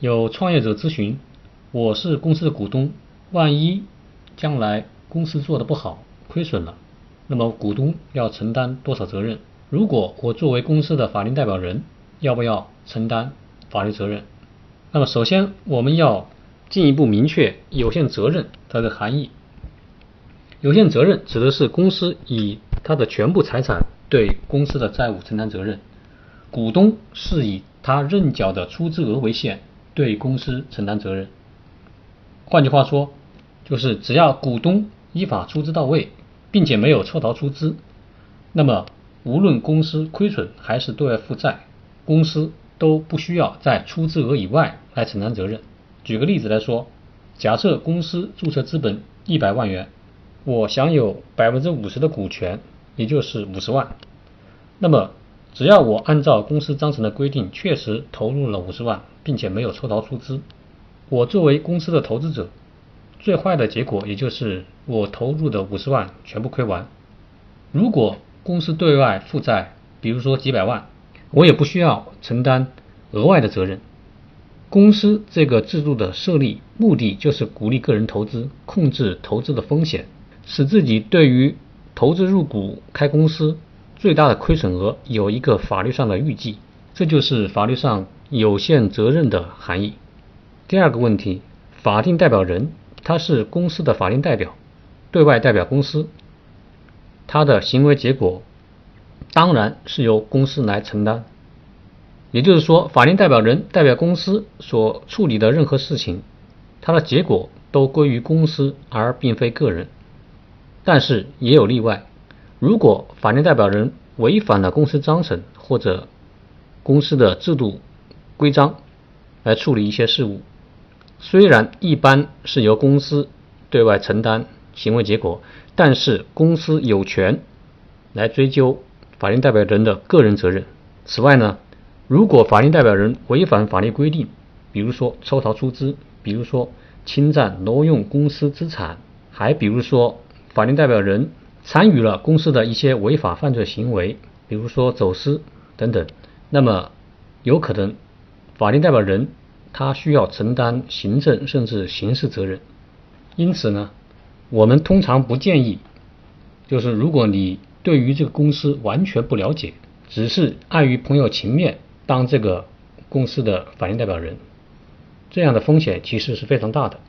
有创业者咨询，我是公司的股东，万一将来公司做的不好，亏损了，那么股东要承担多少责任？如果我作为公司的法定代表人，要不要承担法律责任？那么首先我们要进一步明确有限责任它的含义。有限责任指的是公司以它的全部财产对公司的债务承担责任，股东是以他认缴的出资额为限对公司承担责任。换句话说，就是只要股东依法出资到位，并且没有抽逃出资，那么无论公司亏损还是对外负债，公司都不需要在出资额以外来承担责任。举个例子来说，假设公司注册资本一百万元，我享有百分之五十的股权，也就是五十万。那么，只要我按照公司章程的规定确实投入了五十万，并且没有抽逃出资，我作为公司的投资者，最坏的结果也就是我投入的五十万全部亏完。如果公司对外负债，比如说几百万，我也不需要承担额外的责任。公司这个制度的设立目的就是鼓励个人投资，控制投资的风险，使自己对于投资入股开公司最大的亏损额有一个法律上的预计。这就是法律上有限责任的含义。第二个问题，法定代表人他是公司的法定代表，对外代表公司。他的行为结果当然是由公司来承担，也就是说，法定代表人代表公司所处理的任何事情，它的结果都归于公司，而并非个人。但是也有例外，如果法定代表人违反了公司章程或者公司的制度规章来处理一些事务，虽然一般是由公司对外承担行为结果。但是公司有权来追究法定代表人的个人责任。此外呢，如果法定代表人违反法律规定，比如说抽逃出资，比如说侵占挪用公司资产，还比如说法定代表人参与了公司的一些违法犯罪行为，比如说走私等等，那么有可能法定代表人他需要承担行政甚至刑事责任。因此呢。我们通常不建议，就是如果你对于这个公司完全不了解，只是碍于朋友情面当这个公司的法定代表人，这样的风险其实是非常大的。